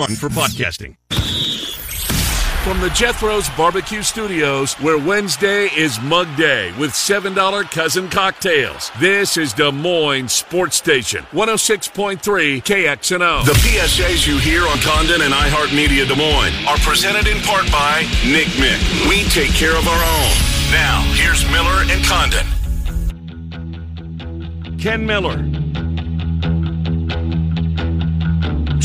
On for podcasting. From the Jethro's Barbecue Studios, where Wednesday is Mug Day with $7 cousin cocktails. This is Des Moines Sports Station, 106.3 KXNO. The PSAs you hear on Condon and iHeartMedia Des Moines are presented in part by Nick Mick. We take care of our own. Now, here's Miller and Condon. Ken Miller.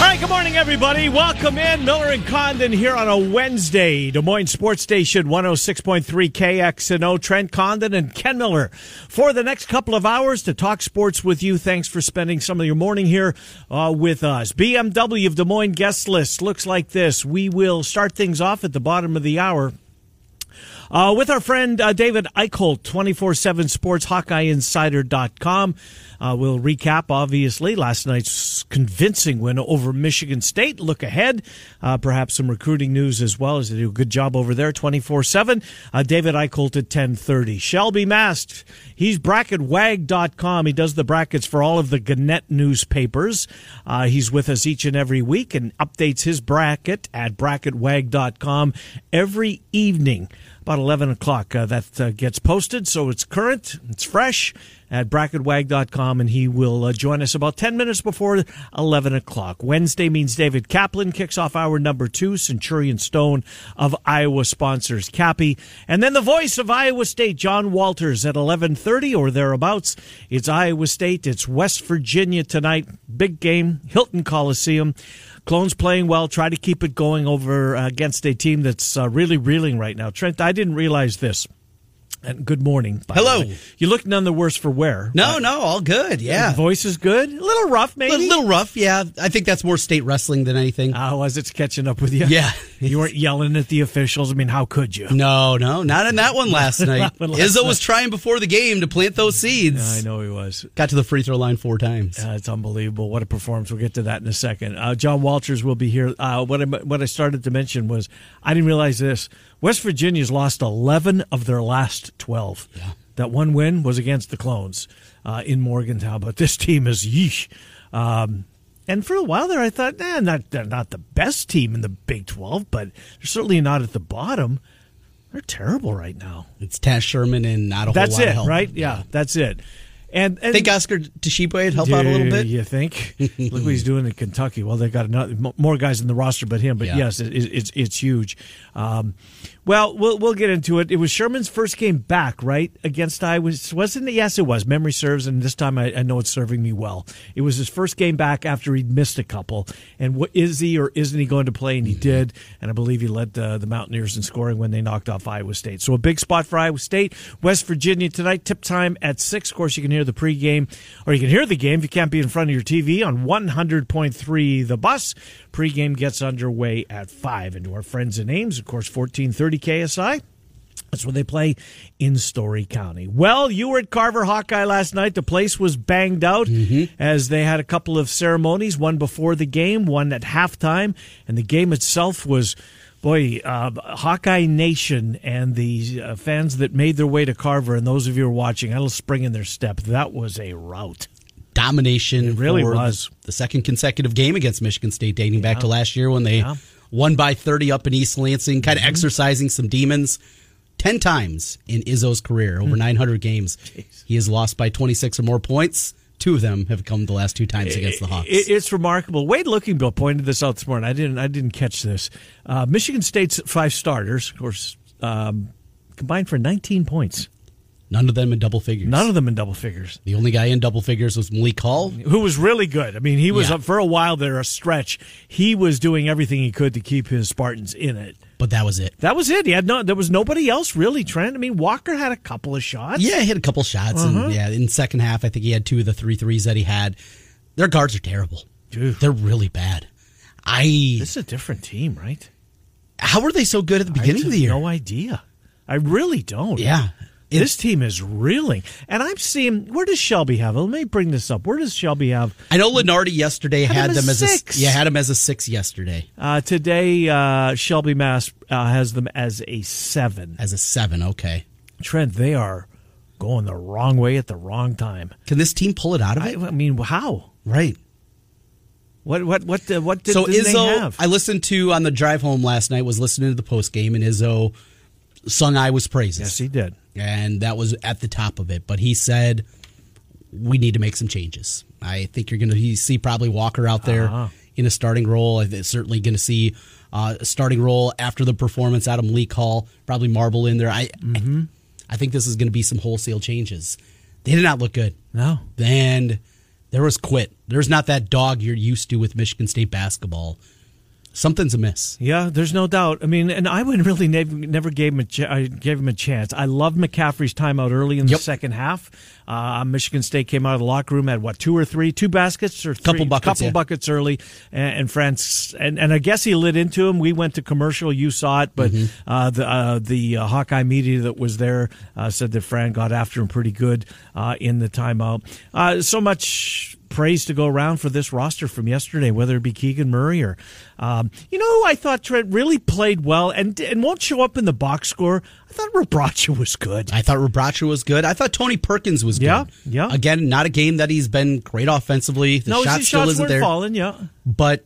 All right, good morning, everybody. Welcome in. Miller and Condon here on a Wednesday. Des Moines Sports Station 106.3 KXNO. Trent Condon and Ken Miller for the next couple of hours to talk sports with you. Thanks for spending some of your morning here uh, with us. BMW of Des Moines guest list looks like this. We will start things off at the bottom of the hour. Uh, with our friend uh, David Eickholt, 24 7 Sports, HawkeyeInsider.com. Uh, we'll recap, obviously, last night's convincing win over Michigan State. Look ahead, uh, perhaps some recruiting news as well as they do a good job over there, 24-7. Uh, David Eickholt at 1030. Shelby Mast, he's bracketwag.com. He does the brackets for all of the Gannett newspapers. Uh, he's with us each and every week and updates his bracket at bracketwag.com every evening about 11 o'clock. Uh, that uh, gets posted, so it's current, it's fresh at bracketwag.com, and he will uh, join us about 10 minutes before 11 o'clock. Wednesday means David Kaplan kicks off hour number two. Centurion Stone of Iowa sponsors Cappy. And then the voice of Iowa State, John Walters, at 11.30 or thereabouts. It's Iowa State. It's West Virginia tonight. Big game, Hilton Coliseum. Clones playing well. Try to keep it going over uh, against a team that's uh, really reeling right now. Trent, I didn't realize this. And good morning. Hello. You look none the worse for wear. No, uh, no, all good. Yeah. voice is good. A little rough, maybe. A little, rough, yeah. I think that's more state wrestling than anything. Oh, as it's catching up with you. Yeah. you weren't yelling at the officials. I mean, how could you? No, no, not in that one last night. one last Izzo night. was trying before the game to plant those seeds. Yeah, I know he was. Got to the free throw line four times. Uh, it's unbelievable. What a performance. We'll get to that in a second. Uh, John Walters will be here. Uh, what, I, what I started to mention was I didn't realize this. West Virginia's lost 11 of their last 12. Yeah. That one win was against the Clones uh, in Morgantown, but this team is yeesh. Um, and for a while there, I thought, eh, not, they're not the best team in the Big 12, but they're certainly not at the bottom. They're terrible right now. It's Taz Sherman and not a that's whole lot it, of help. right? Yeah, yeah, that's it. And, and think Oscar Tshiebwe would help out a little bit. You think? Look what he's doing in Kentucky. Well, they got another, more guys in the roster, but him. But yeah. yes, it, it's it's huge. Um, well, we'll we'll get into it. It was Sherman's first game back, right, against Iowa. Wasn't it? Yes, it was. Memory serves, and this time I, I know it's serving me well. It was his first game back after he'd missed a couple. And what is he or isn't he going to play? And he did. And I believe he led uh, the Mountaineers in scoring when they knocked off Iowa State. So a big spot for Iowa State. West Virginia tonight. Tip time at six. Of course, you can hear the pregame, or you can hear the game if you can't be in front of your TV on one hundred point three. The bus pregame gets underway at five. And to our friends in Ames, of course, fourteen thirty KSI. That's where they play in Story County. Well, you were at Carver Hawkeye last night. The place was banged out mm-hmm. as they had a couple of ceremonies, one before the game, one at halftime, and the game itself was. Boy, uh, Hawkeye Nation and the uh, fans that made their way to Carver, and those of you who are watching, had a little spring in their step. That was a rout domination. It really was the, second consecutive game against Michigan State, dating back to last year when they yeah. Won by 30 up in East Lansing, kind of Mhm. exercising some demons. 10 times in Izzo's career, over 900 games. Jeez. He has lost by 26 or more points. Two of them have come the last two times against the Hawks. It's remarkable. Wade Lookingbill pointed this out this morning. I didn't. I didn't catch this. Uh, Michigan State's five starters, of course, um, combined for 19 points. None of them in double figures. None of them in double figures. The only guy in double figures was Malik Hall. Who was really good. I mean, he was Yeah. up for a while there, a stretch. He was doing everything he could to keep his Spartans in it. But that was it. That was it. He had no. There was nobody else really. Trent. I mean, Walker had a couple of shots. Yeah, he had a couple shots, Uh-huh. and yeah, in the second half, I think he had two of the three threes that he had. Their guards are terrible. Dude. They're really bad. I This is a different team, right? how were they so good at the beginning of the year? No idea. I really don't. Yeah, This team is reeling, and I'm seeing. Where does Shelby have? Let me bring this up. Where does Shelby have I know Lunardi yesterday Had had, them as as six. a yeah had him as a six yesterday uh, today? Uh, Shelby Mast uh, has them as a seven. as a seven. Okay, Trent, they are going the wrong way at the wrong time. can this team pull it out of it? I mean, how? right. What? What? What? Uh, what did, so Izzo, have? I listened to on the drive home last night. Was listening to the post game, and Izzo sung "Iowa's Praises." yes, he did. and that was at the top of it. But he said we need to make some changes. I think you're going to see probably Walker out there Uh-huh. in a starting role. I think certainly going to see uh, a starting role after the performance Adam Malik Hall. Probably Marble in there. I Mm-hmm. I think this is going to be some wholesale changes. They did not look good, No. and there was quit. There's not that dog you're used to with Michigan State basketball. Something's amiss. Yeah, there's no doubt. I mean, and I would really never, never gave him a ch- I gave him a chance. I loved McCaffery's timeout early in the Yep. second half. Uh, Michigan State came out of the locker room had what two or three, two baskets or three, Couple buckets, couple yeah. buckets early, and, and France and, and I guess he lit into him. We went to commercial. You saw it, but Mm-hmm. uh, the uh, the uh, Hawkeye media that was there uh, said that Fran got after him pretty good uh, in the timeout. Uh, so much praise to go around for this roster from yesterday, whether it be Keegan Murray or, um, you know, who I thought Trent really played well and and won't show up in the box score. I thought Rebraca was good. I thought Rebraca was good. I thought Tony Perkins was Yeah, good. yeah. Again, not a game that he's been great offensively. The no, shot his still shots isn't weren't there. falling. Yeah, But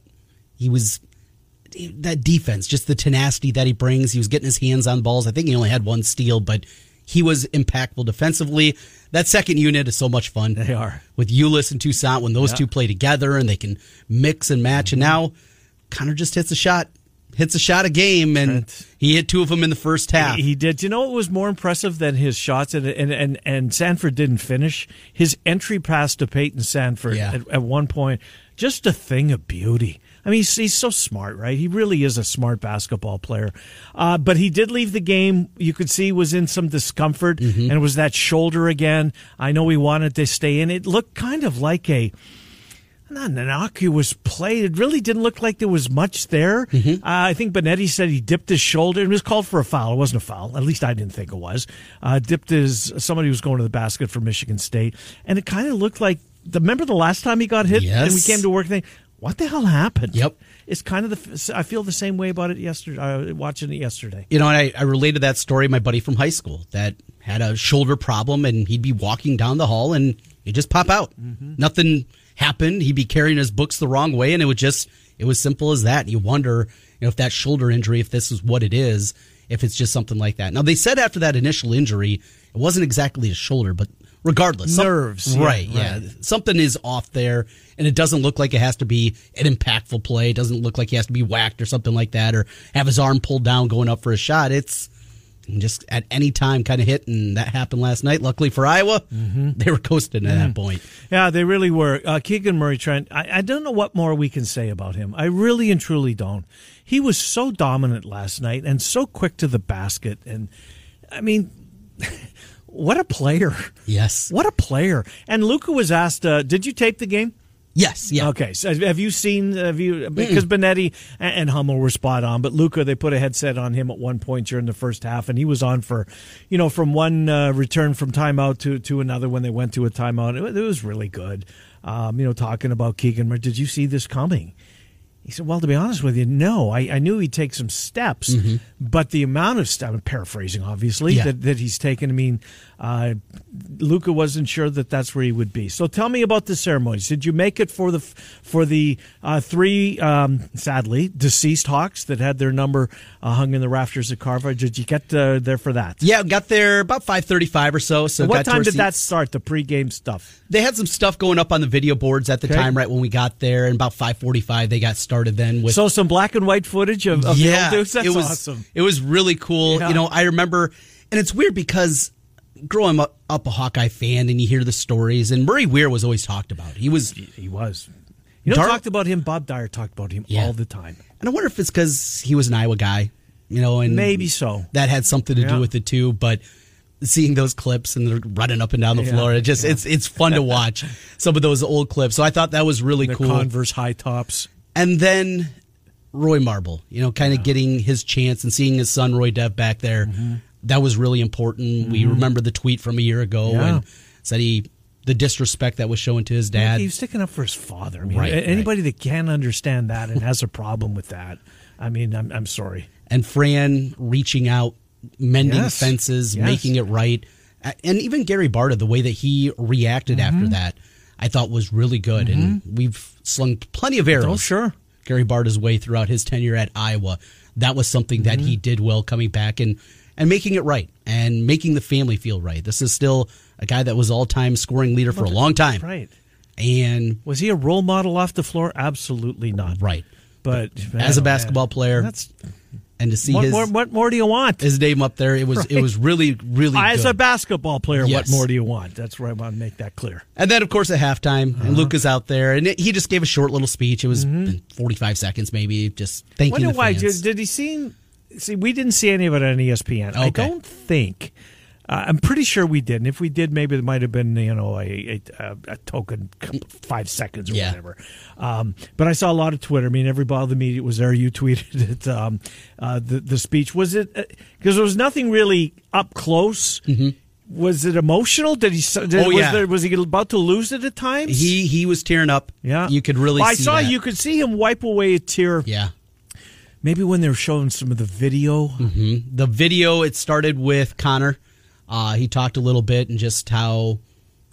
he was that defense, just the tenacity that he brings. He was getting his hands on balls. I think he only had one steal, but he was impactful defensively. That second unit is so much fun. They are. With Ulis and Toussaint, when those Yeah. two play together and they can mix and match. And mm-hmm. now Connor just hits a shot, hits a shot a game, and he hit two of them in the first half. He, he did. You know what was more impressive than his shots? And and and, and Sandfort didn't finish his entry pass to Payton Sandfort Yeah. at, at one point. Just a thing of beauty. I mean, he's, he's so smart, right? He really is a smart basketball player. Uh, but he did leave the game. You could see he was in some discomfort, Mm-hmm. and it was that shoulder again. I know he wanted to stay in. It looked kind of like a not an innocuous play. It really didn't look like there was much there. Mm-hmm. Uh, I think Benetti said he dipped his shoulder and was called for a foul. It wasn't a foul. At least I didn't think it was. Uh, dipped his somebody was going to the basket for Michigan State, and it kind of looked like. The, remember the last time he got hit and we came to work? Thing. What the hell happened? Yep. It's kind of the. I feel the same way about it yesterday. Uh, watching it yesterday. you know, and I, I related that story to my buddy from high school that had a shoulder problem and he'd be walking down the hall and it'd just pop out. Nothing happened. He'd be carrying his books the wrong way and it would just, it was simple as that. And you wonder, you know, if that shoulder injury, if this is what it is, if it's just something like that. Now, they said after that initial injury, it wasn't exactly a shoulder, but regardless. some- Nerves, yeah, right, yeah. right. Something is off there and it doesn't look like it has to be an impactful play. It doesn't look like he has to be whacked or something like that or have his arm pulled down going up for a shot. It's just at any time kind of hit, and that happened last night. Luckily for Iowa, they were coasting at that point. Yeah, they really were. Uh, Keegan Murray Trent, I, I don't know what more we can say about him. I really and truly don't. He was so dominant last night and so quick to the basket. And I mean, what a player. Yes. What a player. And Luka was asked, uh, did you tape the game? Yes. Yeah. Okay, so have you seen? Have you because Benetti and Hummel were spot on, but Luka they put a headset on him at one point during the first half, and he was on for, you know, from one uh, return from timeout to to another when they went to a timeout. It, it was really good. Um, you know, talking about Keegan, did you see this coming? He said, "Well, to be honest with you, no. I, I knew he'd take some steps, but the amount of steps, I'm paraphrasing, obviously, Yeah. that, that he's taken. I mean, uh, Luka wasn't sure that that's where he would be. So tell me about the ceremonies. Did you make it for the for the uh, three, um, sadly deceased Hawks that had their number uh, hung in the rafters at Carver? Did you get uh, there for that? Yeah, got there about five thirty-five or so. So what time did that start? The pregame stuff. They had some stuff going up on the video boards at the Okay. time, right when we got there, and about five forty-five they got started. Then with So some black and white footage of, of the yeah, old dudes. That's it was awesome. It was really cool. Yeah. You know, I remember, and it's weird because growing up, up a Hawkeye fan, and you hear the stories, and Murray Weir was always talked about. He was, He was. You know, Dar- talked about him. Bob Dyer talked about him Yeah. all the time. and I wonder if it's because he was an Iowa guy, you know, and Maybe so. that had something to Yeah. do with it too. But seeing those clips and they're running up and down the Yeah. floor, it just it's it's fun to watch some of those old clips. So I thought that was really The cool. Converse high tops. And then Roy Marble, you know, kind of getting his chance and seeing his son Roy Dev back there. That was really important. We remember the tweet from a year ago Mm-hmm. Yeah. and said he the disrespect that was shown to his dad. He was sticking up for his father. I mean, Right, anybody that can't understand that and has a problem with that, I mean, I'm, I'm sorry. and Fran reaching out, mending Yes. fences, Yes. making it right. And even Gary Barta, the way that he reacted Mm-hmm. after that, I thought was really good. And we've slung plenty of arrows. Oh, sure. Gary Barta's way throughout his tenure at Iowa. That was something that Mm-hmm. he did well coming back and, and making it right and making the family feel right. This is still a guy that was all time scoring leader for a long time. Right. And Was he a role model off the floor? Absolutely not. right. But As a basketball man, player, that's and to see what his, more, what more do you want? his name up there, it was it was really, really As good. a basketball player, what more do you want? That's where I want to make that clear. And then, of course, at halftime, Uh-huh. and Luke is out there, and it, he just gave a short little speech. It was 45 seconds, maybe, just thanking Mm-hmm. Wonder the why? Did, did he see? See, we didn't see any of it on ESPN. I don't think. Uh, I'm pretty sure we did. And if we did, maybe it might have been you know a a, a token five seconds or Yeah. whatever. Um, but I saw a lot of Twitter. I mean, everybody, all the media was there. You tweeted it. Um, uh, the the speech was it because there was nothing really up close. Was it emotional? Did he? Did, Mm-hmm. Oh, was yeah. There, was he about to lose it at times? he he was tearing up. yeah, you could really. Well, I see saw that. you could see him wipe away a tear. Yeah, Maybe when they were showing some of the video. the video. It started with Connor. Uh, he talked a little bit and just how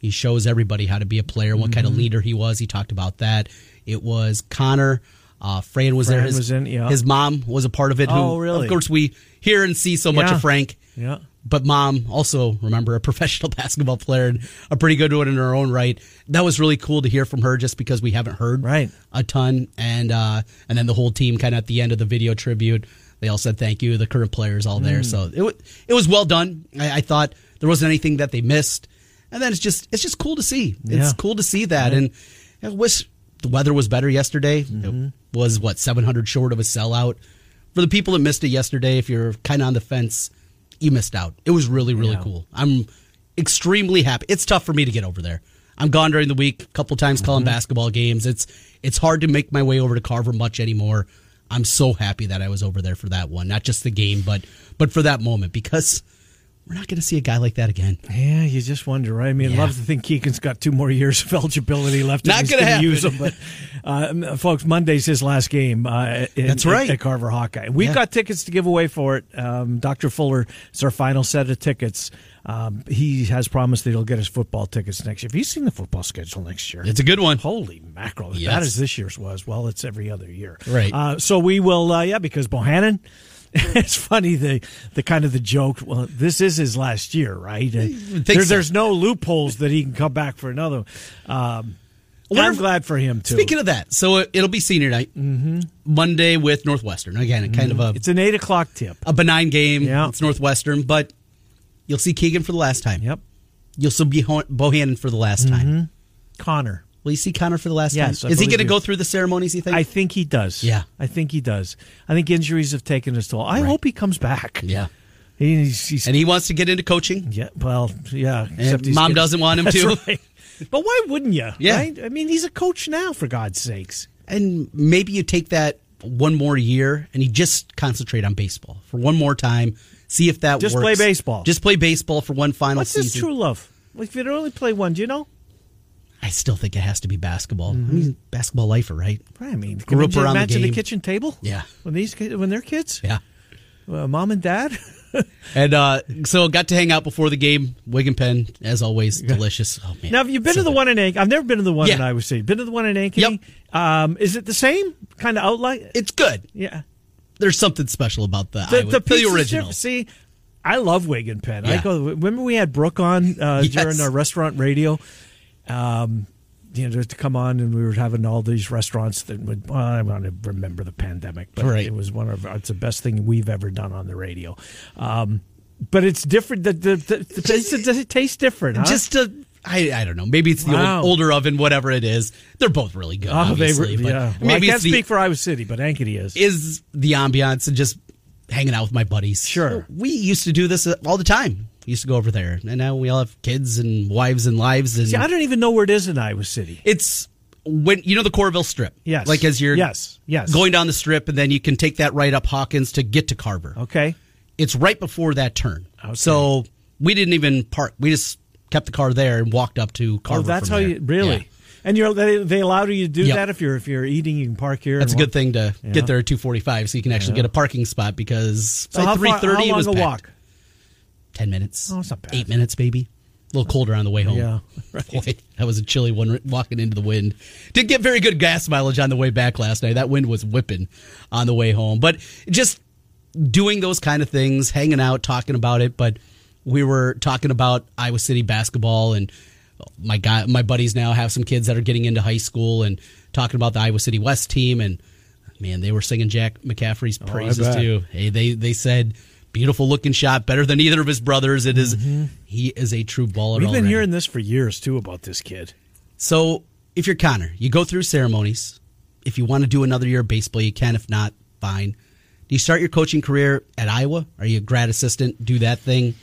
he shows everybody how to be a player, what Mm-hmm. kind of leader he was. He talked about that. It was Connor. Uh, Fran was there. His, was in, yeah. his mom was a part of it. who, Oh, really? Of course, we hear and see so much of Frank. Yeah. but mom also remember a professional basketball player and a pretty good one in her own right that was really cool to hear from her just because we haven't heard Right. a ton and uh and then the whole team kind of at the end of the video tribute they all said thank you the current players all Mm. there so it, wa- it was well done I, I thought there wasn't anything that they missed and then it's just it's just cool to see Yeah. it's cool to see that and i wish the weather was better yesterday Mm-hmm. it was what 700 short of a sellout for the people that missed it yesterday if you're kind of on the fence you missed out. It was really, really Yeah. cool. I'm extremely happy. It's tough for me to get over there. I'm gone during the week, a couple times calling Mm-hmm. basketball games. It's it's hard to make my way over to Carver much anymore. I'm so happy that I was over there for that one, not just the game, but but for that moment because we're not going to see a guy like that again. Yeah, you just wonder, right? I mean, I'd love to think Keegan's got two more years of eligibility left. Not gonna gonna use them. But, uh, folks, Monday's his last game. Uh, in, That's right. At, Carver Hawkeye. We've Yeah. got tickets to give away for it. Um, Dr. Fuller, it's our final set of tickets. Um, he has promised that he'll get his football tickets next year. Have you seen the football schedule next year? It's a good one. Holy mackerel! As Yes. bad as this year's was, well, it's every other year. Right. Uh, so we will, uh, yeah, because Bohannon. it's funny the the kind of the joke. Well, this is his last year, right? Uh, there- so. There's no loopholes that he can come back for another. Um, I'm glad for him too. Speaking of that, so it- it'll be senior night Monday with Northwestern. Again, kind of a it's an eight o'clock tip. a benign game. Yeah. It's Northwestern, but you'll see Keegan for the last time. Yep. You'll see Boh- Bohannon for the last time. Mm-hmm. Connor. Will you see Connor for the last Yes, time? Is he going to go through the ceremonies? You think? I think he does. Yeah. I think he does. I think injuries have taken his toll. I Right. hope he comes back. yeah. He's, he's And he wants to get into coaching. Yeah, well, yeah. except mom getting- doesn't want him to. right. But why wouldn't you? Yeah. Right? I mean, he's a coach now, for God's sakes. And maybe you take that one more year and you just concentrate on baseball for one more time. See if that works. Just works. play baseball. Just play baseball for one final What's season. true love? Like, if you'd only play one, do you know? I still think it has to be basketball. I mean, basketball lifer, right? Right. I mean, Grew can up you around the imagine the, game. kitchen table? Yeah. When these when they're kids, Yeah. uh, mom and dad. And uh, so got to hang out before the game. Wig and Pen, as always, delicious. Oh man! now, have you been So to the good. one in Ankeny? I've never been to the one Yeah. in Iowa City. Been to the one in Ankeny? Yep. Um, is it the same kind of outline? It's good. yeah. There's something special about that. The, the, the original. See, I love Wig and Pen. I go. Remember we had Brooke on uh, Yes. during our restaurant radio. Um, you know, to come on, and we were having all these restaurants that would. Well, I want to remember the pandemic, but Right. it was one of. It's the best thing we've ever done on the radio. Um, But it's different. The, the, the, the it taste different? Huh? Just a, I, I don't know. Maybe it's the Wow. old, older oven, whatever it is. They're both really good. oh, they obviously, re- but yeah. Well, maybe I can't it's the, speak for Iowa City, but Ankeny is. is the ambiance and just hanging out with my buddies. Sure. we used to do this uh, all the time. We used to go over there, and now we all have kids and wives and lives. And See, I don't even know where it is in Iowa City. it's when you know the Coralville Strip. Yes. like as you're Yes, yes. going down the strip, and then you can take that right up Hawkins to get to Carver. Okay. It's right before that turn. Okay. So we didn't even park. We just kept the car there and walked up to oh, Carver. oh, that's how there. you really. Yeah. And you're they, they allow you to do Yep. that if you're if you're eating, you can park here. That's a good thing to Yeah. get there at two forty five, so you can actually get a parking spot because So by three thirty it was a walk? Ten minutes. Oh, it's not bad. Eight minutes, maybe. A little colder on the way home. Yeah, right. Boy, that was a chilly one walking into the wind. Didn't get very good gas mileage on the way back last night. That wind was whipping on the way home. But just doing those kind of things, hanging out, talking about it. But we were talking about Iowa City basketball and my guy, my buddies now have some kids that are getting into high school and talking about the Iowa City West team and man, they were singing Jack McCaffery's oh, praises bet. too. Hey, they they said beautiful looking shot, better than either of his brothers. It is- mm-hmm. he is a true baller. We've been already. hearing this for years too about this kid. So if you're Connor, you go through ceremonies. If you want to do another year of baseball, you can. If not, fine. Do you start your coaching career at Iowa? Are you a grad assistant? Do that thing?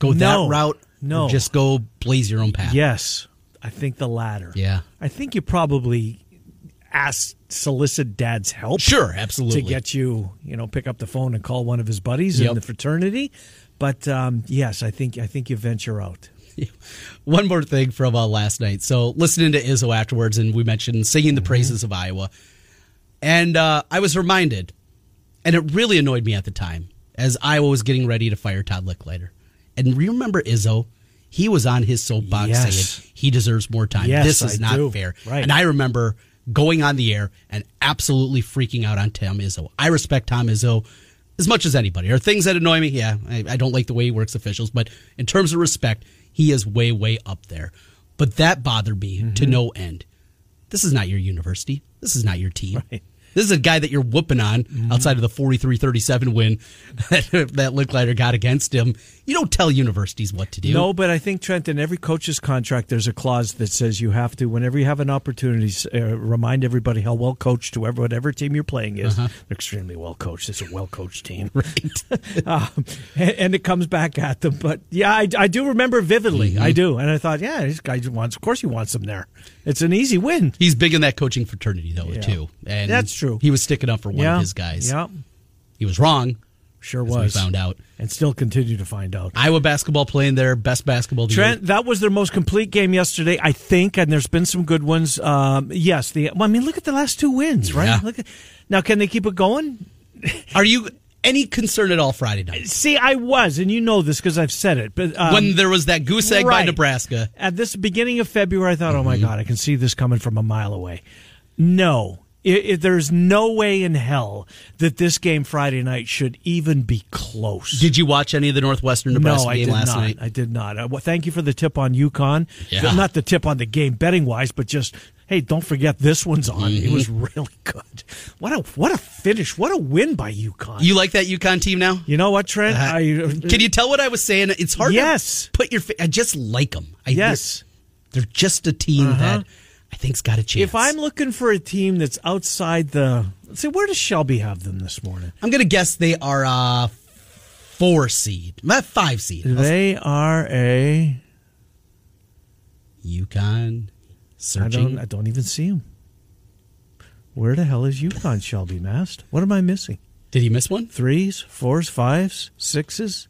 Go No. that route? No. Or just go blaze your own path. Yes, I think the latter. Yeah. I think you probably ask solicit dad's help. Sure, absolutely. to get you, you know, pick up the phone and call one of his buddies Yep. in the fraternity. But um, yes, I think I think you venture out. One more thing from uh, last night. So listening to Izzo afterwards, and we mentioned singing the praises of Iowa, and uh, I was reminded, and it really annoyed me at the time as Iowa was getting ready to fire Todd Lickliter. And remember Izzo, he was on his soapbox Yes. saying he deserves more time. Yes, this is I not do. fair. Right. And I remember going on the air and absolutely freaking out on Tom Izzo. I respect Tom Izzo as much as anybody. Are things that annoy me? Yeah, I, I don't like the way he works officials, but in terms of respect, he is way, way up there. But that bothered me to Mm-hmm. no end. This is not your university. This is not your team. Right. Mm-hmm. This is a guy that you're whooping on outside of the 43-37 win that, that Lickliter got against him. You don't tell universities what to do. No, but I think Trent, in every coach's contract, there's a clause that says you have to, whenever you have an opportunity, uh, remind everybody how well coached whoever whatever team you're playing is. Uh-huh. They're extremely well coached. It's a well coached team, right? um, and, and it comes back at them. But yeah, I, I do remember vividly. Mm-hmm. I do, and I thought, yeah, this guy wants. Of course, he wants them there. It's an easy win. He's big in that coaching fraternity, though, Yeah. too. And That's true. He was sticking up for one yeah, of his guys. Yeah, He was wrong. Sure as we was. found out. and still continue to find out. Iowa basketball playing their best basketball. Trent, year. that was their most complete game yesterday, I think, and there's been some good ones. Um, yes, the well, I mean, look at the last two wins, right? Yeah. Look at, now, can they keep it going? Are you any concern at all Friday night? See, I was, and you know this because I've said it, but um, when there was that goose egg by. Nebraska. at this beginning of February, I thought, oh my Mm-hmm. god, I can see this coming from a mile away. No. I I there's no way in hell that this game Friday night should even be close. Did you watch any of the Northwestern Nebraska no, I game did last not. night? I did not. Uh, well, thank you for the tip on UConn. Yeah. Not the tip on the game betting wise, but just hey, don't forget this one's on. It was Mm-hmm. really good. What a what a finish! What a win by UConn. You like that UConn team now? You know what, Trent? Uh, I, Can you tell what I was saying? It's hard Yes. to put your. I just like them. I, Yes. they're, they're just a team Uh-huh. that I think's got a chance. If I'm looking for a team that's outside the, let's see, where does Shelby have them this morning? I'm gonna guess they are a four seed, not five seed. They are a. UConn I searching. don't. I don't even see them. Where the hell is UConn, Shelby Mast? What am I missing? Did he miss one? threes, fours, fives, sixes,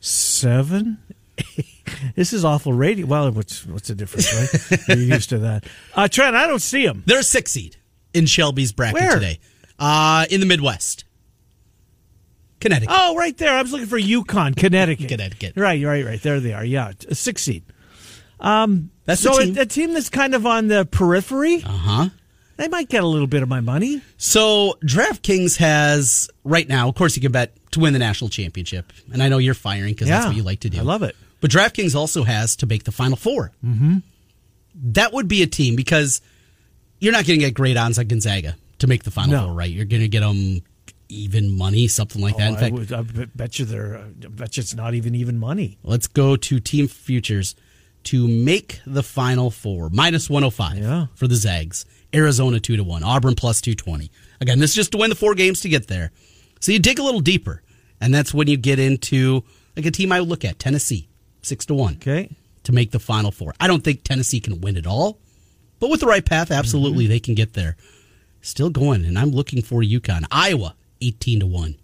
seven. this is awful radio. Well, what's what's the difference, right? You're used to that. Uh, Trent, I don't see them. They're a six seed in Shelby's bracket Where? today. Uh, in the Midwest, Connecticut. Oh, right there. I was looking for UConn, Connecticut. Connecticut. Right, right, right. There they are. Yeah, a six seed. That's so the a, team. a team that's kind of on the periphery. Uh huh. They might get a little bit of my money. So DraftKings has right now, of course, you can bet to win the national championship, and I know you're firing because that's what you like to do. I love it. But DraftKings also has to make the Final 4 Mm-hmm. That would be a team because you're not going to get great odds on Gonzaga to make the Final No. Four, right? You're going to get them even money, something like that. Oh, In fact, I, would, I bet you they're. I bet you it's not even even money. let's go to team futures to make the final four minus 105 Yeah. for the Zags. Arizona 2 to 1, Auburn plus 220. Again, this is just to win the four games to get there. So you dig a little deeper, and that's when you get into like a team I would look at, Tennessee, 6 to 1 Okay. to make the final four. I don't think Tennessee can win it all, but with the right path, absolutely Mm-hmm. they can get there. Still going, and I'm looking for UConn. Iowa, 18 to 1.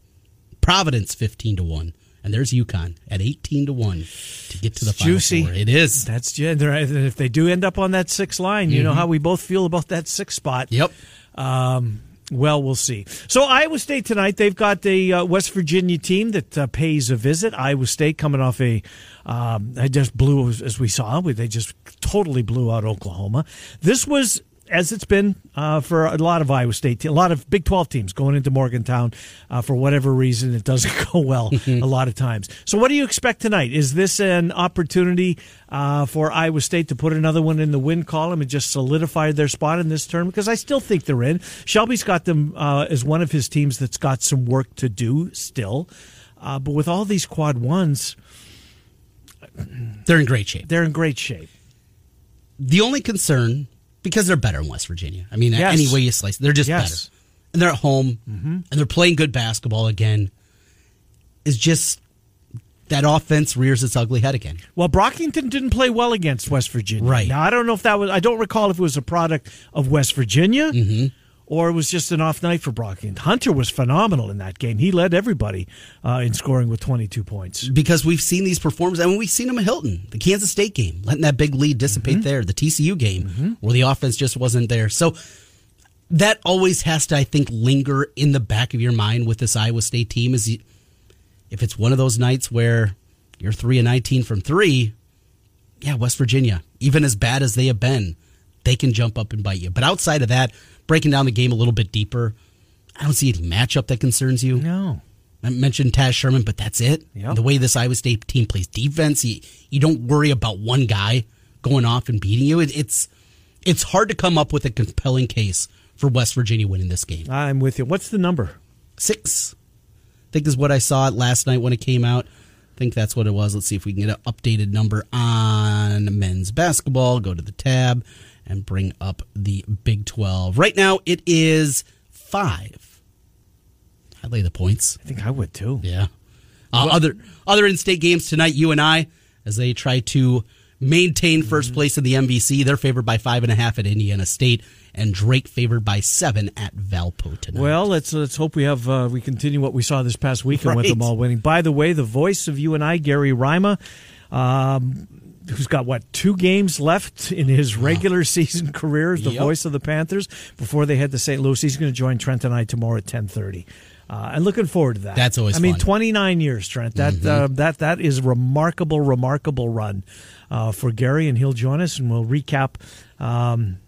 Providence, 15 to 1. And there's UConn at 18 to 1 to get to the final Juicy. four. It is. That's yeah. If they do end up on that six line, you know how we both feel about that six spot. Yep. Um, well, we'll see. So Iowa State tonight, they've got a uh, West Virginia team that uh, pays a visit. Iowa State coming off a, um, they just blew as we saw. They just totally blew out Oklahoma. This was. As it's been uh, for a lot of Iowa State, te- a lot of Big 12 teams going into Morgantown uh, for whatever reason, it doesn't go well a lot of times. So, what do you expect tonight? Is this an opportunity uh, for Iowa State to put another one in the win column and just solidify their spot in this term? Because I still think they're in. Shelby's got them uh, as one of his teams that's got some work to do still. Uh, but with all these quad ones, They're in great shape. they're in great shape. The only concern, because they're better in West Virginia. I mean, Yes. any way you slice it, they're just Yes. better. And they're at home, and they're playing good basketball again, is just that offense rears its ugly head again. Well, Brockington didn't play well against West Virginia. Right. Now, I don't know if that was, I don't recall if it was a product of West Virginia Mm-hmm. Or it was just an off night for Brockington. Hunter was phenomenal in that game. He led everybody uh, in scoring with 22 points. because we've seen these performances. I mean, we've seen them at Hilton, the Kansas State game, letting that big lead dissipate Mm-hmm. there, the TCU game, where the offense just wasn't there. So that always has to, I think, linger in the back of your mind with this Iowa State team. Is if it's one of those nights where you're three and nineteen from three, yeah, West Virginia, even as bad as they have been, they can jump up and bite you. But outside of that, breaking down the game a little bit deeper, I don't see any matchup that concerns you. No. I mentioned Taz Sherman, but that's it. Yep. The way this Iowa State team plays defense, you, you don't worry about one guy going off and beating you. It, it's it's hard to come up with a compelling case for West Virginia winning this game. I'm with you. What's the number? Six, I think is what I saw it last night when it came out. I think that's what it was. Let's see if we can get an updated number on men's basketball. Go to the tab and bring up the Big 12. Right now, it is five. I lay the points. I think I would too. Yeah. Uh, other other in-state games tonight. UNI, as they try to maintain 1st place in the MVC, they're favored by five and a half at Indiana State, and Drake favored by seven at Valpo tonight. Well, let's let's hope we have uh, we continue what we saw this past weekend with them all winning. By the way, the voice of UNI, Gary Rima, um, who's got what two games left in his regular season career as the Yep. voice of the Panthers before they head to St. Louis. He's going to join Trent and I tomorrow at ten thirty. Uh, and looking forward to that. That's always I mean, fun. Mm-hmm. twenty nine years, Trent. That uh, that that is a remarkable, remarkable run uh, for Gary, and he'll join us, and we'll recap um,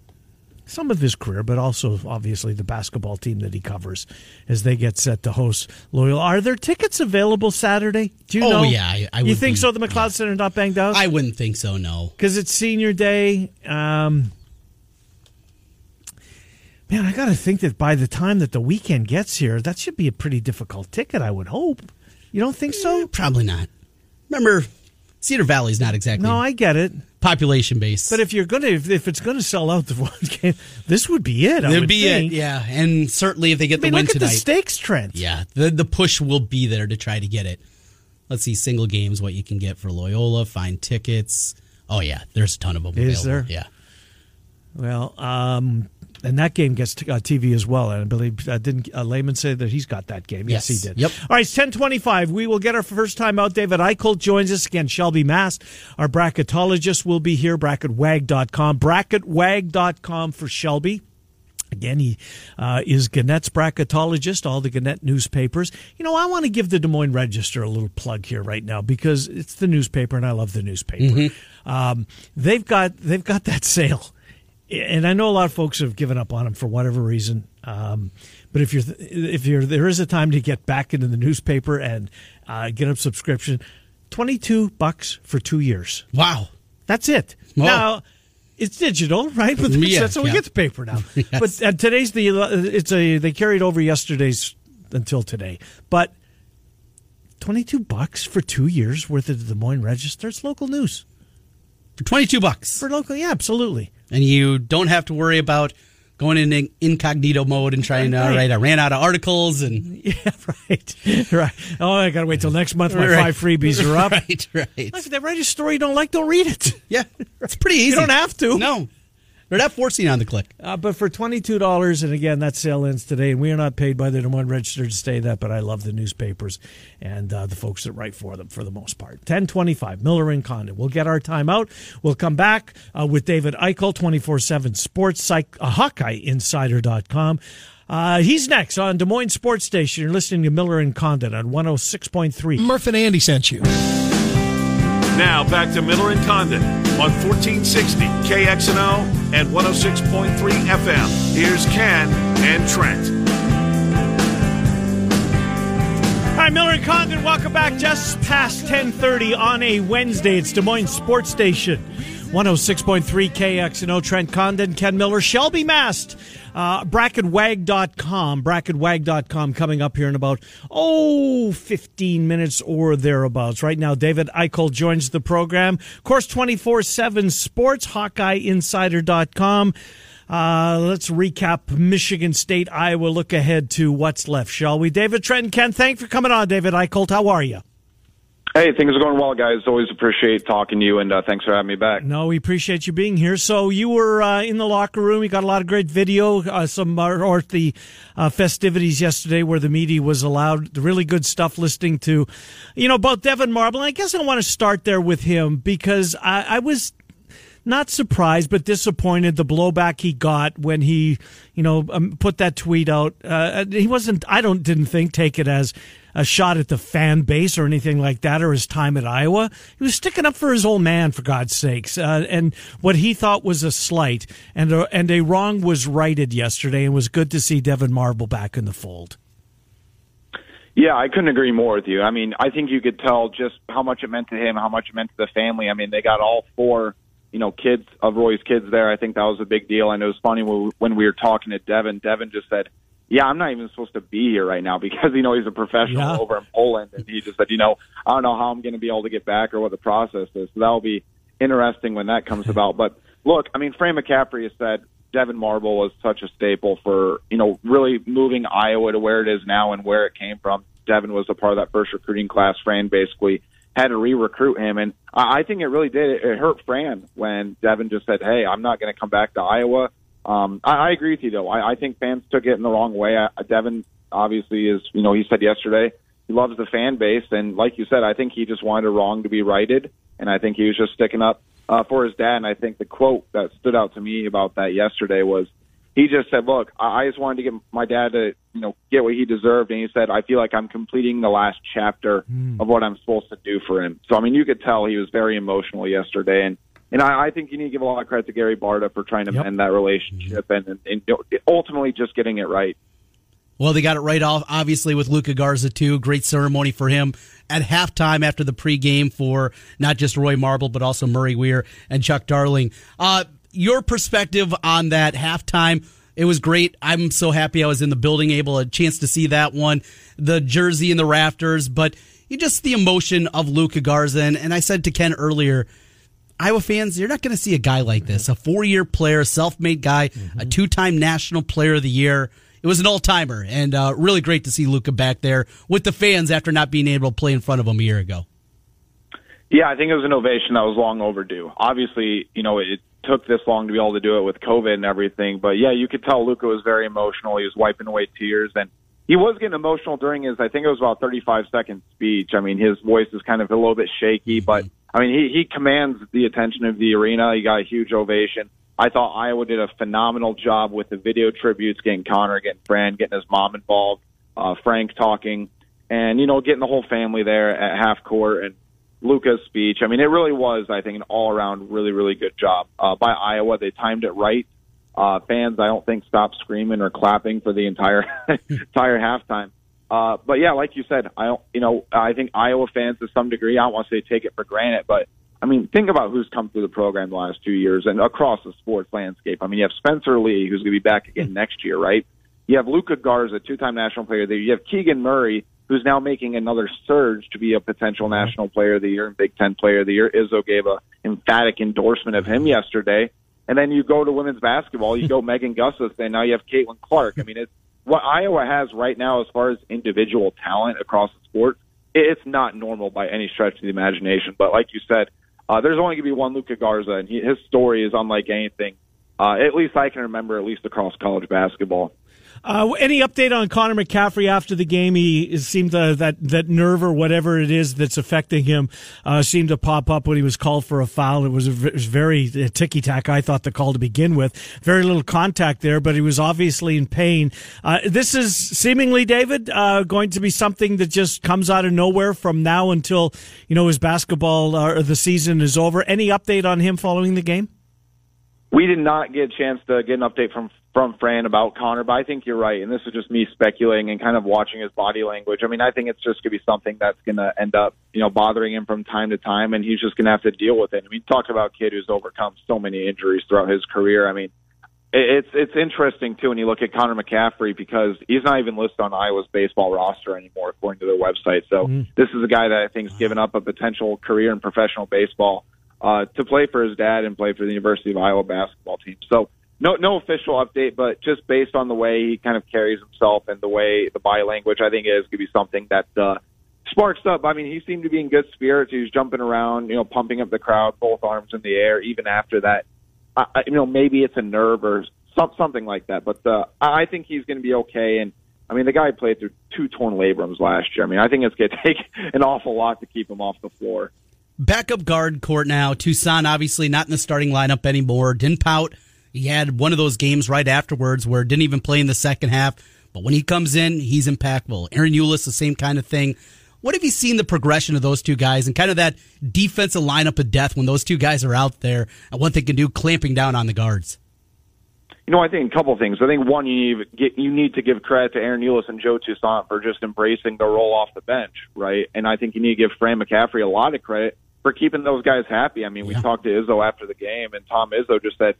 some of his career, but also obviously the basketball team that he covers as they get set to host Loyola. Are there tickets available Saturday? Do you Oh, know? yeah, I- I you think be- so? The McLeod Center not banged out I wouldn't think so. No. because it's senior day. Um, man, I got to think that by the time that the weekend gets here, that should be a pretty difficult ticket. I would hope. You don't think so? Probably not. Remember, Cedar Valley's not exactly No, I get it. population based. But if you're gonna, if, if it's gonna sell out the one game, this would be it. It'd would be think. it, yeah. And certainly if they get I mean, the win look at tonight, the stakes, Trent. Yeah, the the push will be there to try to get it. Let's see single games what you can get for Loyola. Find tickets. Oh yeah, there's a ton of them. Is available. there? Yeah. Well, um, and that game gets t- uh, TV as well. And I believe uh, didn't uh, Lehman say that he's got that game? Yes, Yes. he did. Yep. All right, it's ten twenty five. We will get our first time out. David Eickholt joins us again. Shelby Mast, our bracketologist, will be here. Bracketwag.com. Bracketwag.com for Shelby. Again, he uh, is Gannett's bracketologist, all the Gannett newspapers. You know, I want to give the Des Moines Register a little plug here right now because it's the newspaper and I love the newspaper. Um, they've got they've got that sale, and I know a lot of folks have given up on them for whatever reason. Um, but if you're if you're there is a time to get back into the newspaper and uh, get a subscription, twenty two bucks for two years. Wow. That's it. Whoa. Now it's digital, right? But that's, Yeah, that's how we get the paper now. Yes. But uh, today's the it's a they carried over yesterday's until today. But 22 bucks for two years worth of the Des Moines Register. It's local news. For 22 bucks. For local, yeah, absolutely. And you don't have to worry about going in incognito mode and trying to right. I ran out of articles and yeah, right, right. Oh, I gotta wait till next month. My right. five freebies are up. right, right. if they write a story you don't like, don't read it. Yeah, it's pretty easy. You don't have to. No, they're not forcing on the click. Uh, but for $22, and again, that sale ends today, and we are not paid by the Des Moines Register to say that, but I love the newspapers and uh, the folks that write for them for the most part. 1025, Miller and Condon. We'll get our time out. We'll come back uh, with David Eickholt, 24 7 Sports, Psych, uh, HawkeyeInsider.com. Uh, he's next on Des Moines Sports Station. You're listening to Miller and Condon on 106.3. Murph and Andy sent you. Now back to Miller and Condon on 1460 KXNO and 106.3 FM. Here's Ken and Trent. Hi, Miller and Condon. Welcome back. Just past 10:30 on a Wednesday. It's Des Moines Sports Station. 106.3 KXNO. Trent Condon, Ken Miller, Shelby Mast. Uh, bracketwag.com, bracketwag.com coming up here in about, oh, 15 minutes or thereabouts. Right now, David Eickholt joins the program. Of Course 24 7 Sports, HawkeyeInsider.com. Uh, let's recap Michigan State, Iowa. Look ahead to what's left, shall we? David Trenton, Ken, thanks for coming on, David Eickholt. How are you? Hey, things are going well, guys. Always appreciate talking to you, and uh, thanks for having me back. No, we appreciate you being here. So you were uh, in the locker room. You got a lot of great video. Uh, some uh, or the uh, festivities yesterday where the media was allowed. The really good stuff. Listening to, you know, both Devyn Marble. I guess I want to start there with him because I, I was not surprised, but disappointed the blowback he got when he, you know, um, put that tweet out. Uh, he wasn't. I don't didn't think take it as a shot at the fan base or anything like that or his time at Iowa. He was sticking up for his old man, for God's sakes. Uh, and what he thought was a slight and a, and a wrong was righted yesterday. And it was good to see Devyn Marble back in the fold. Yeah, I couldn't agree more with you. I mean, I think you could tell just how much it meant to him, how much it meant to the family. I mean, they got all four, you know, kids of Roy's kids there. I think that was a big deal. And it was funny when we were talking to Devyn. Devyn just said, yeah, I'm not even supposed to be here right now because you know he's a professional yeah. over in Poland, and he just said, you know, I don't know how I'm going to be able to get back or what the process is. So that'll be interesting when that comes about. But look, I mean, Fran McCaffery has said Devyn Marble was such a staple for you know really moving Iowa to where it is now and where it came from. Devyn was a part of that first recruiting class. Fran basically had to re-recruit him, and I think it really did. It hurt Fran when Devyn just said, "Hey, I'm not going to come back to Iowa." Um, I, I agree with you though. I, I think fans took it in the wrong way. I, Devyn obviously is, you know, he said yesterday he loves the fan base, and like you said, I think he just wanted a wrong to be righted, and I think he was just sticking up uh, for his dad. And I think the quote that stood out to me about that yesterday was he just said, "Look, I just wanted to get my dad to, you know, get what he deserved." And he said, "I feel like I'm completing the last chapter mm. of what I'm supposed to do for him." So I mean, you could tell he was very emotional yesterday, and and I, I think you need to give a lot of credit to Gary Barta for trying to yep. mend that relationship and, and, and ultimately just getting it right. Well, they got it right off, obviously, with Luka Garza, too. Great ceremony for him at halftime after the pregame for not just Roy Marble, but also Murray Weir and Chuck Darling. Uh, your perspective on that halftime. It was great. I'm so happy I was in the building, able a chance to see that one, the jersey and the rafters, but you just the emotion of Luka Garza. And, and I said to Ken earlier, Iowa fans, you're not going to see a guy like this. A four year player, self made guy, mm-hmm. a two time national player of the year. It was an all timer, and uh, really great to see Luka back there with the fans after not being able to play in front of them a year ago. Yeah, I think it was an ovation that was long overdue. Obviously, you know, it took this long to be able to do it with COVID and everything, but yeah, you could tell Luka was very emotional. He was wiping away tears, and he was getting emotional during his, I think it was about 35 second speech. I mean, his voice is kind of a little bit shaky, but I mean, he, he commands the attention of the arena. He got a huge ovation. I thought Iowa did a phenomenal job with the video tributes, getting Connor, getting Fran, getting his mom involved, uh, Frank talking, and, you know, getting the whole family there at half court and Luka's speech. I mean, it really was, I think, an all around really, really good job uh, by Iowa. They timed it right. Uh, fans, I don't think, stopped screaming or clapping for the entire entire halftime. Uh, but yeah, like you said, I don't, you know, I think Iowa fans to some degree, I don't want to say take it for granted, but I mean, think about who's come through the program the last two years and across the sports landscape. I mean, you have Spencer Lee, who's going to be back again hmm. next year, right? You have Luka Garza, two-time national player of the year. You have Keegan Murray, who's now making another surge to be a potential hmm. national player of the year and Big Ten player of the year. Izzo gave a emphatic endorsement of him hmm. yesterday. And then you go to women's basketball, you go Megan Gustafson, and now you have Caitlin Clark. I mean, it's what Iowa has right now as far as individual talent across the sport. It's not normal by any stretch of the imagination. But like you said, uh, there's only going to be one Luka Garza, and he, his story is unlike anything, uh, at least I can remember, at least across college basketball. Uh, any update on Connor McCaffery after the game? He seemed to, that that nerve or whatever it is that's affecting him uh, seemed to pop up when he was called for a foul. It was, a, it was very uh, ticky tack. I thought the call to begin with, very little contact there, but he was obviously in pain. Uh, this is seemingly David uh, going to be something that just comes out of nowhere from now until you know his basketball uh, or the season is over. Any update on him following the game? We did not get a chance to get an update from from Fran about Connor, but I think you're right, and this is just me speculating and kind of watching his body language. I mean, I think it's just going to be something that's going to end up, you know, bothering him from time to time, and he's just going to have to deal with it. I mean, talk about a kid who's overcome so many injuries throughout his career. I mean, it's it's interesting too when you look at Connor McCaffery because he's not even listed on Iowa's baseball roster anymore, according to their website. So mm. this is a guy that I think has given up a potential career in professional baseball uh, to play for his dad and play for the University of Iowa basketball team. So no no official update, but just based on the way he kind of carries himself and the way the body language, I think is going to be something that uh, sparks up. I mean, he seemed to be in good spirits. He was jumping around, you know, pumping up the crowd, both arms in the air. Even after that, I, you know, maybe it's a nerve or some, something like that. But uh, I think he's going to be okay. And I mean, the guy played through two torn labrums last year. I mean, I think it's going to take an awful lot to keep him off the floor. Backup guard court now. Toussaint obviously not in the starting lineup anymore. Didn't pout. He had one of those games right afterwards where didn't even play in the second half. But when he comes in, he's impactful. Ahron Ulis, the same kind of thing. What have you seen the progression of those two guys and kind of that defensive lineup of death when those two guys are out there and what they can do clamping down on the guards? You know, I think a couple of things. I think one, you need, get, you need to give credit to Ahron Ulis and Joe Toussaint for just embracing the role off the bench, right? And I think you need to give Fran McCaffery a lot of credit for keeping those guys happy. I mean, we talked to Izzo after the game, and Tom Izzo just said,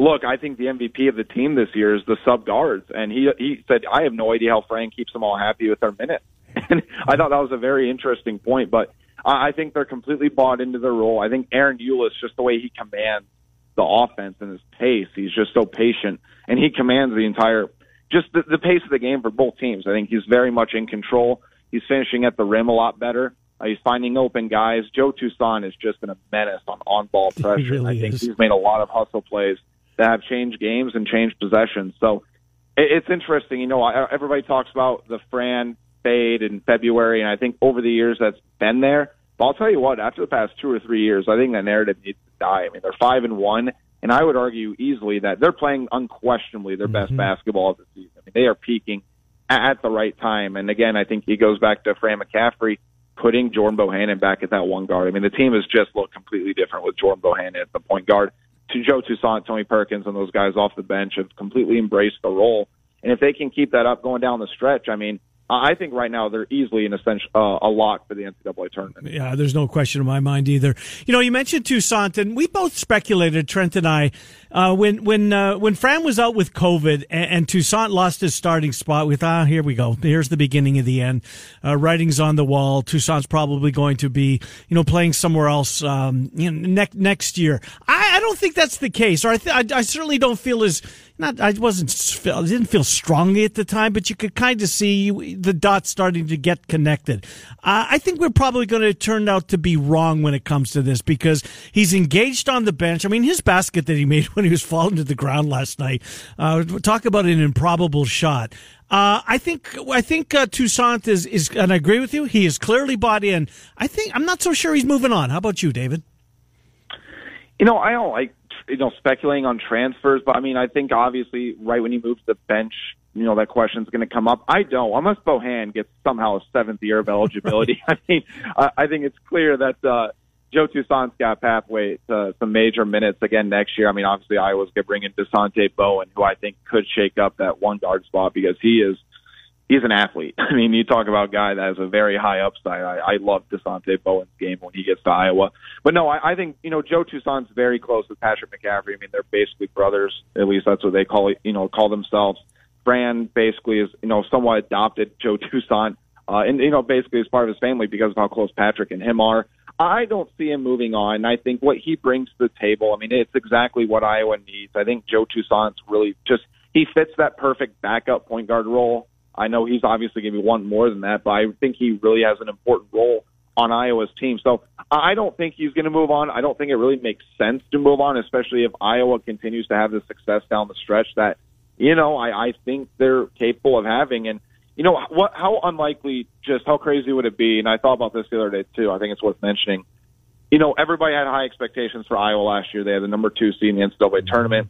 "Look, I think the MVP of the team this year is the sub guards," and he he said, "I have no idea how Frank keeps them all happy with their minutes." And I thought that was a very interesting point. But I think they're completely bought into their role. I think Ahron Ulis, just the way he commands the offense and his pace, he's just so patient, and he commands the entire just the, the pace of the game for both teams. I think he's very much in control. He's finishing at the rim a lot better. Uh, he's finding open guys. Joe Toussaint has just been a menace on on-ball pressure. Really I think is. he's made a lot of hustle plays that have changed games and changed possessions. So it, it's interesting. You know, everybody talks about the Fran fade in February, and I think over the years that's been there. But I'll tell you what, after the past two or three years, I think that narrative needs to die. I mean, they're five and one, and I would argue easily that they're playing unquestionably their best mm-hmm. basketball of the season. I mean, they are peaking at the right time. And again, I think he goes back to Fran McCaffery putting Jordan Bohannon back at that one guard. I mean, the team has just looked completely different with Jordan Bohannon at the point guard. To Joe Toussaint, Tony Perkins, and those guys off the bench have completely embraced the role. And if they can keep that up going down the stretch, I mean, I think right now they're easily an essential uh, a lock for the NCAA tournament. Yeah, there's no question in my mind either. You know, you mentioned Toussaint, and we both speculated, Trent and I, uh, when when uh, when Fran was out with COVID and, and, Toussaint lost his starting spot. We thought, ah, here we go. Here's the beginning of the end. Uh, writing's on the wall. Toussaint's probably going to be, you know, playing somewhere else um, you know, next next year. I, I don't think that's the case, or I, th- I, I certainly don't feel as not I wasn't I didn't feel strongly at the time, but you could kind of see the dots starting to get connected. Uh, I think we're probably going to turn out to be wrong when it comes to this because he's engaged on the bench. I mean, his basket that he made when he was falling to the ground last night. Uh, talk about an improbable shot. Uh, I think I think uh, Toussaint is is, and I agree with you. He is clearly bought in. I think I'm not so sure he's moving on. How about you, David? You know, I don't like you know, speculating on transfers, but I mean, I think obviously right when he moves to the bench, you know, that question's going to come up. I don't, unless Bohan gets somehow a seventh year of eligibility. I mean, I, I think it's clear that, uh, Joe Toussaint's got pathway to some major minutes again next year. I mean, obviously Iowa's going to bring in Dasonte Bowen, who I think could shake up that one guard spot because he is he's an athlete. I mean, you talk about a guy that has a very high upside. I, I love Dasonte Bowen's game when he gets to Iowa. But no, I, I think, you know, Joe Toussaint's very close with Patrick McCaffery. I mean, they're basically brothers. At least that's what they call it, you know, call themselves. Fran basically is, you know, somewhat adopted Joe Toussaint, uh, and you know, basically as part of his family because of how close Patrick and him are. I don't see him moving on. I think what he brings to the table, I mean, it's exactly what Iowa needs. I think Joe Toussaint's really just he fits that perfect backup point guard role. I know he's obviously going to be one more than that, but I think he really has an important role on Iowa's team. So I don't think he's going to move on. I don't think it really makes sense to move on, especially if Iowa continues to have the success down the stretch that you know I, I think they're capable of having. And you know what? How unlikely? Just how crazy would it be? And I thought about this the other day too. I think it's worth mentioning. You know, everybody had high expectations for Iowa last year. They had the number two seed in the NCAA tournament.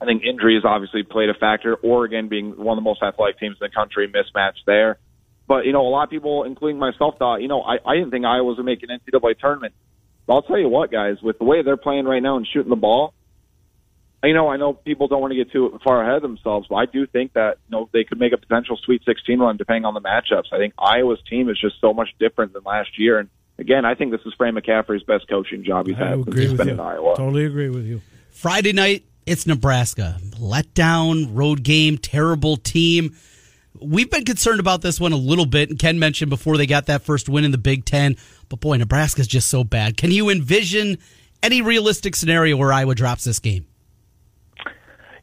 I think injuries obviously played a factor. Oregon being one of the most athletic teams in the country, mismatched there. But you know, a lot of people, including myself, thought you know I, I didn't think Iowa was going to make an NCAA tournament. But I'll tell you what, guys, with the way they're playing right now and shooting the ball, you know, I know people don't want to get too far ahead of themselves, but I do think that you know they could make a potential Sweet 16 run depending on the matchups. I think Iowa's team is just so much different than last year, and again, I think this is Fran McCaffery's best coaching job he's I had agree since he's with been you. in Iowa. Totally agree with you. Friday night, it's Nebraska. Letdown, road game, terrible team. We've been concerned about this one a little bit, and Ken mentioned before they got that first win in the Big Ten. But boy, Nebraska's just so bad. Can you envision any realistic scenario where Iowa drops this game?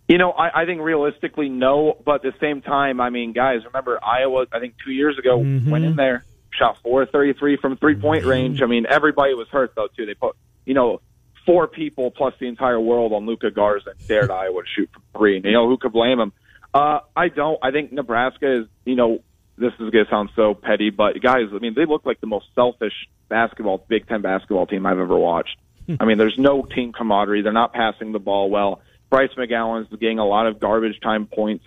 You know, I, I think realistically, no. But at the same time, I mean, guys, remember Iowa? I think two years ago mm-hmm. went in there, shot four thirty three from three point mm-hmm. range. I mean, everybody was hurt though too. They put, you know, four people plus the entire world on Luka Garza and dared Iowa to shoot from three. And, you know, who could blame him? Uh, I don't. I think Nebraska is, you know, this is going to sound so petty, but guys, I mean, they look like the most selfish basketball, Big Ten basketball team I've ever watched. I mean, there's no team camaraderie. They're not passing the ball well. Bryce McGowens getting a lot of garbage time points.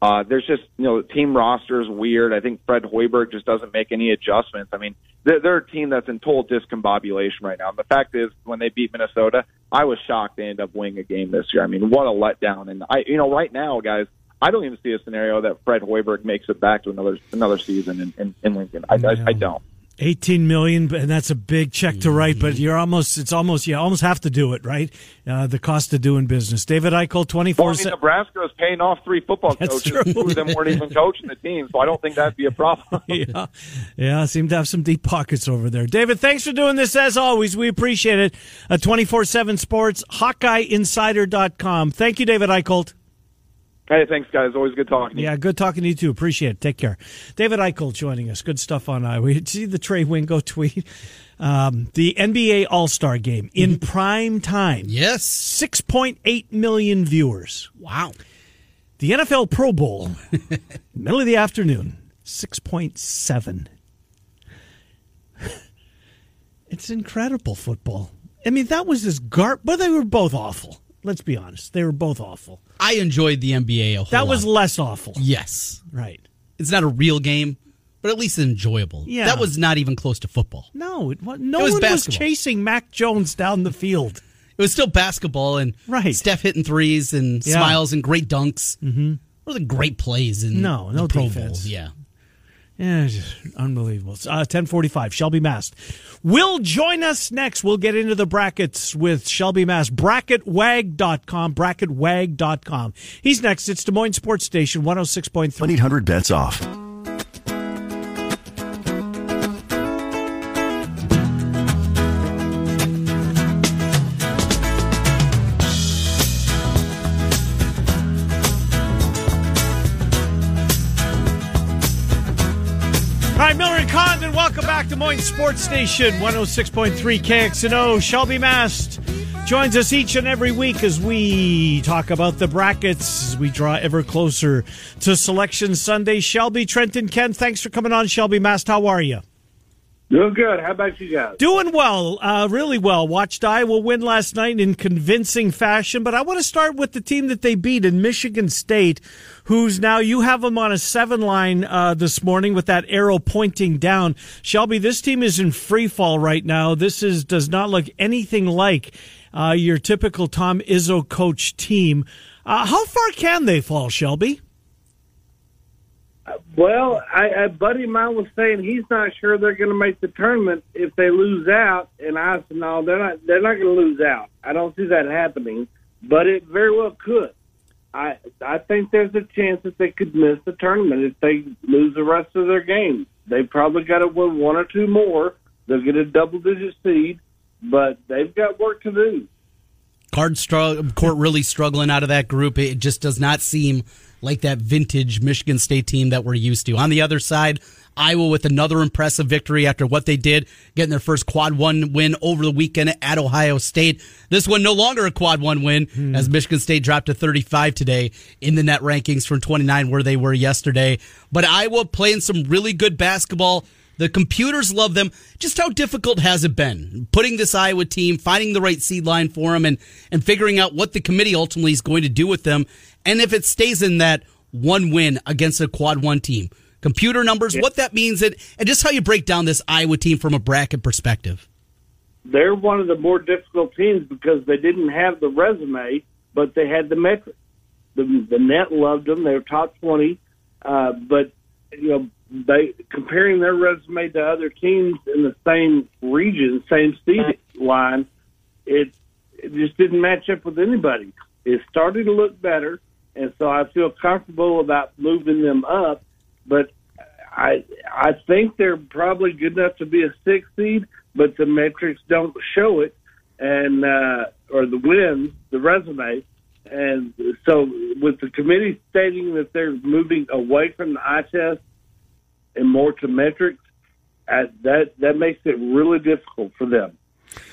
Uh, there's just, you know, the team roster is weird. I think Fred Hoiberg just doesn't make any adjustments. I mean, they're, they're a team that's in total discombobulation right now. And the fact is, when they beat Minnesota, I was shocked they ended up winning a game this year. I mean, what a letdown. And I, you know, right now, guys, I don't even see a scenario that Fred Hoiberg makes it back to another another season in, in, in Lincoln. I, I, I don't. 18 million and that's a big check to write but you're almost it's almost you almost have to do it right? Uh, the cost of doing business. David Eickholt 24 Well, I mean, Nebraska is paying off three football That's coaches. true. Two of them weren't even coaching the team, so I don't think that'd be a problem. yeah. Yeah seem to have some deep pockets over there. David thanks for doing this as always. We appreciate it. Uh, 24-7 sports hawkeyeinsider.com thank you david Eickholt hey, thanks, guys. Always good talking to you. Yeah, good talking to you too. Appreciate it. Take care. David Eickholt joining us. Good stuff on Iowa. Did you see the Trey Wingo tweet? Um, the NBA All Star game in prime time. Yes. 6.8 million viewers. Wow. The NFL Pro Bowl, middle of the afternoon, 6.7. It's incredible football. I mean, that was this gar, but they were both awful. Let's be honest. They were both awful. I enjoyed the NBA a whole That was lot. less awful. yes. Right. It's not a real game, but at least enjoyable. Yeah. That was not even close to football. No, it, wa- no It was one was chasing Mac Jones down the field. It was still basketball and Right. Steph hitting threes and Yeah. smiles and great dunks. Mm-hmm. What are the great plays in No, no the Pro defense. Bowl? Yeah. Yeah, unbelievable. Uh, 1045, Shelby Mast will join us next. We'll get into the brackets with Shelby Mast. Bracketwag.com, bracketwag.com. He's next. It's Des Moines Sports Station 106.3. 1 welcome back to Moines Sports Station 106.3 KXNO. Shelby Mast joins us each and every week as we talk about the brackets as we draw ever closer to Selection Sunday. Shelby, Trenton, Ken, thanks for coming on. Shelby Mast, how are you? Doing good. How about you guys? Doing well, uh, really well. Watched Iowa win last night in convincing fashion, but I want to start with the team that they beat in Michigan State, who's now you have them on a seven line uh, this morning with that arrow pointing down. Shelby, this team is in free fall right now. This is does not look anything like uh, your typical Tom Izzo coach team. Uh, how far can they fall, Shelby? Well, I, a buddy of mine was saying he's not sure they're going to make the tournament if they lose out, and I said no, they're not. They're not going to lose out. I don't see that happening, but it very well could. I I think there's a chance that they could miss the tournament if they lose the rest of their games. They probably got to win one or two more. They'll get a double digit seed, but they've got work to do. Card court really struggling out of that group. It just does not seem like that vintage Michigan State team that we're used to. On the other side, Iowa with another impressive victory after what they did, getting their first quad one win over the weekend at Ohio State. This one no longer a quad one win hmm. as Michigan State dropped to 35 today in the net rankings from 29 where they were yesterday. But Iowa playing some really good basketball. The computers love them. Just how difficult has it been putting this Iowa team, finding the right seed line for them, and, and figuring out what the committee ultimately is going to do with them? And if it stays in that one win against a quad one team, computer numbers, yeah. what that means, and, and just how you break down this Iowa team from a bracket perspective. They're one of the more difficult teams because they didn't have the resume, but they had the metrics. The, the net loved them; they were top twenty. Uh, but you know, they comparing their resume to other teams in the same region, same seed line, it it just didn't match up with anybody. It started to look better, and so I feel comfortable about moving them up. But I I think they're probably good enough to be a six seed, but the metrics don't show it, and uh, or the wins, the resume, and so with the committee stating that they're moving away from the eye test and more to metrics, uh, that that makes it really difficult for them.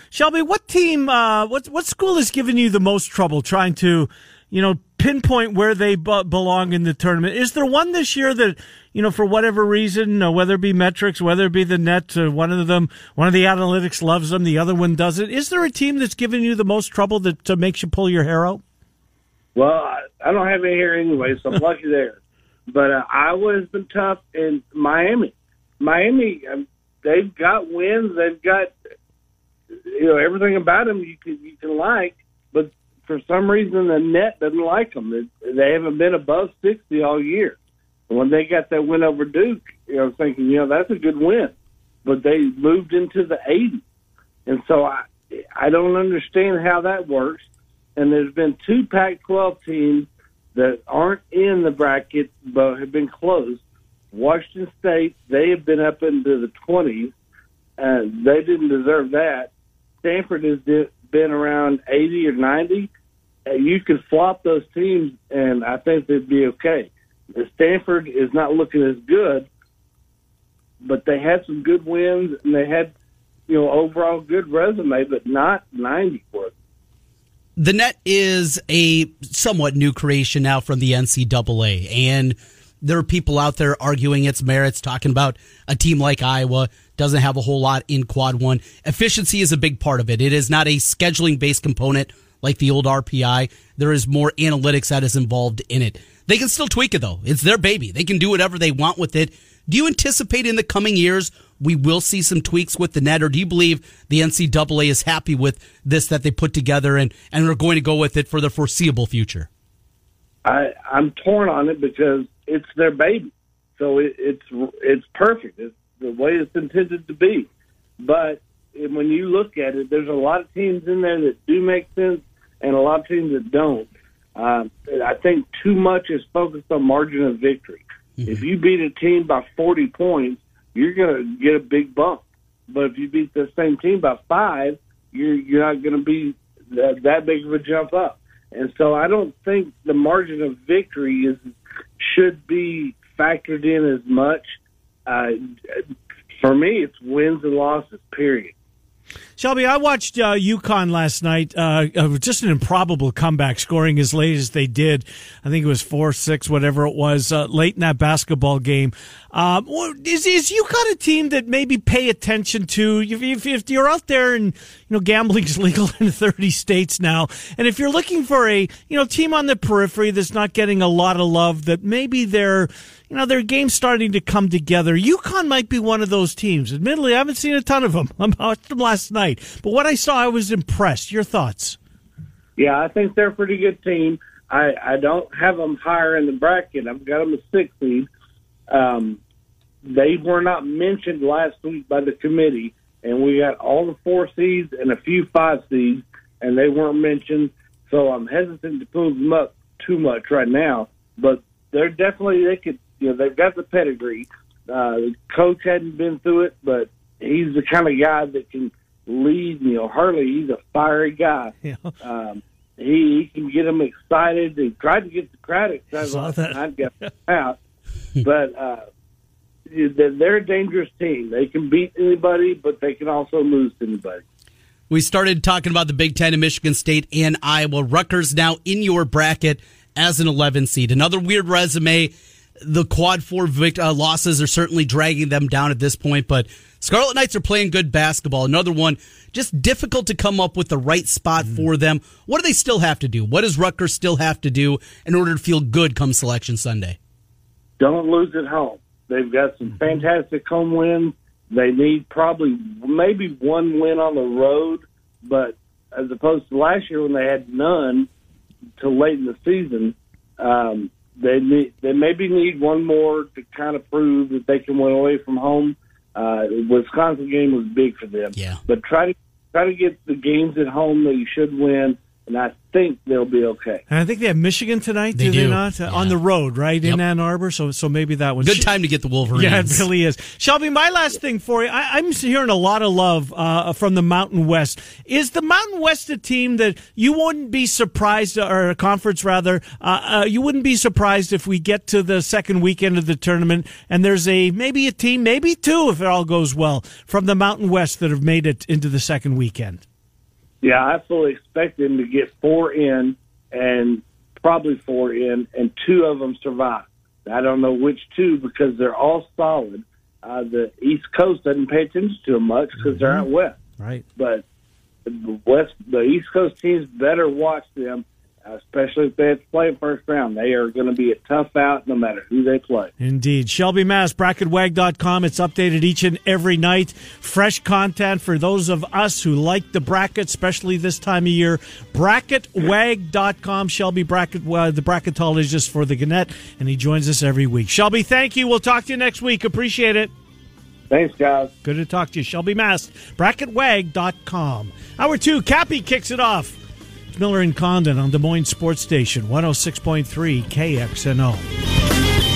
Shelby, what team, uh, what what school has given you the most trouble trying to, you know, pinpoint where they b- belong in the tournament? Is there one this year that you know, for whatever reason, uh, whether it be metrics, whether it be the net, uh, one of them, one of the analytics loves them, the other one doesn't. Is there a team that's giving you the most trouble that uh, makes you pull your hair out? Well, I, I don't have any hair anyway, so I'm lucky there. But uh, Iowa has been tough, and Miami, Miami, um, they've got wins, they've got you know everything about them you can you can like, but for some reason the net doesn't like them. They haven't been above sixty all year. When they got that win over Duke, you know, thinking, you know, that's a good win, but they moved into the 80s, and so I I don't understand how that works. And there's been two Pac-12 teams that aren't in the bracket but have been close. Washington State, they have been up into the 20s, and they didn't deserve that. Stanford has been around 80 or 90. You could flop those teams, and I think they'd be okay. Stanford is not looking as good, but they had some good wins and they had, you know, overall good resume, but not 90 for it. The net is a somewhat new creation now from the NCAA, and there are people out there arguing its merits, talking about a team like Iowa doesn't have a whole lot in quad one. Efficiency is a big part of it. It is not a scheduling based component like the old RPI. There is more analytics that is involved in it. They can still tweak it though. It's their baby. They can do whatever they want with it. Do you anticipate in the coming years we will see some tweaks with the net, or do you believe the NCAA is happy with this that they put together and and are going to go with it for the foreseeable future? I I'm torn on it because it's their baby, so it, it's it's perfect. It's the way it's intended to be. But when you look at it, there's a lot of teams in there that do make sense, and a lot of teams that don't. Uh, I think too much is focused on margin of victory. Mm-hmm. If you beat a team by 40 points, you're going to get a big bump. But if you beat the same team by five, you're you're not going to be that, that big of a jump up. And so I don't think the margin of victory is should be factored in as much. Uh, for me, it's wins and losses. Period. Shelby, I watched uh, UConn last night. Uh, uh, just an improbable comeback, scoring as late as they did. I think it was four six, whatever it was, uh, late in that basketball game. Um, is is UConn a team that maybe pay attention to? If, if you're out there and you know gambling's legal in 30 states now, and if you're looking for a you know team on the periphery that's not getting a lot of love, that maybe they're you know, their game's starting to come together. UConn might be one of those teams. Admittedly, I haven't seen a ton of them. I watched them last night. But what I saw, I was impressed. Your thoughts? Yeah, I think they're a pretty good team. I, I don't have them higher in the bracket. I've got them a six seed. Um, they were not mentioned last week by the committee, and we got all the four seeds and a few five seeds, and they weren't mentioned. So I'm hesitant to pull them up too much right now, but they're definitely they could. You know, they've got the pedigree. Uh, the coach hadn't been through it, but he's the kind of guy that can lead. You know, Hurley, he's a fiery guy. Yeah. Um, he, he can get them excited. He tried to get the crowd excited. Saw last that. night, got out, but uh, they're they're a dangerous team. They can beat anybody, but they can also lose to anybody. We started talking about the Big Ten and Michigan State and Iowa. Rutgers now in your bracket as an 11 seed. Another weird resume. The quad four vict- uh, losses are certainly dragging them down at this point, but Scarlet Knights are playing good basketball. Another one, just difficult to come up with the right spot for them. What do they still have to do? What does Rutgers still have to do in order to feel good come Selection Sunday? Don't lose at home. They've got some fantastic home wins. They need probably maybe one win on the road, but as opposed to last year when they had none till late in the season, um, they need they maybe need one more to kind of prove that they can win away from home. Uh, Wisconsin game was big for them, Yeah. but try to try to get the games at home that you should win, and I think they'll be okay. And I think they have Michigan tonight. They do, they do. not Yeah. on the road, right in Ann Arbor? So, so maybe that one. Good time to get the Wolverines. Yeah, it really is. Shelby, my last thing for you. I, I'm hearing a lot of love uh, from the Mountain West. Is the Mountain West a team that you wouldn't be surprised, or a conference rather, uh, uh, you wouldn't be surprised if we get to the second weekend of the tournament and there's a maybe a team, maybe two, if it all goes well, from the Mountain West that have made it into the second weekend? Yeah, I fully expect them to get four in and probably four in, and two of them survive. I don't know which two because they're all solid. Uh, the East Coast doesn't pay attention to them much because they're out west, Right. but the West, the East Coast teams better watch them, especially if they have to play first round. They are going to be a tough out no matter who they play. Indeed. Shelby Mast, bracketwag.com. It's updated each and every night. Fresh content for those of us who like the bracket, especially this time of year. Bracketwag.com. Shelby Bracket, uh, the bracketologist for the Gannett, and he joins us every week. Shelby, thank you. We'll talk to you next week. Appreciate it. Thanks, guys. Good to talk to you. Shelby Mast, bracketwag.com. Hour two, Cappy kicks it off. It's Miller and Condon on Des Moines Sports Station, 106.3 KXNO.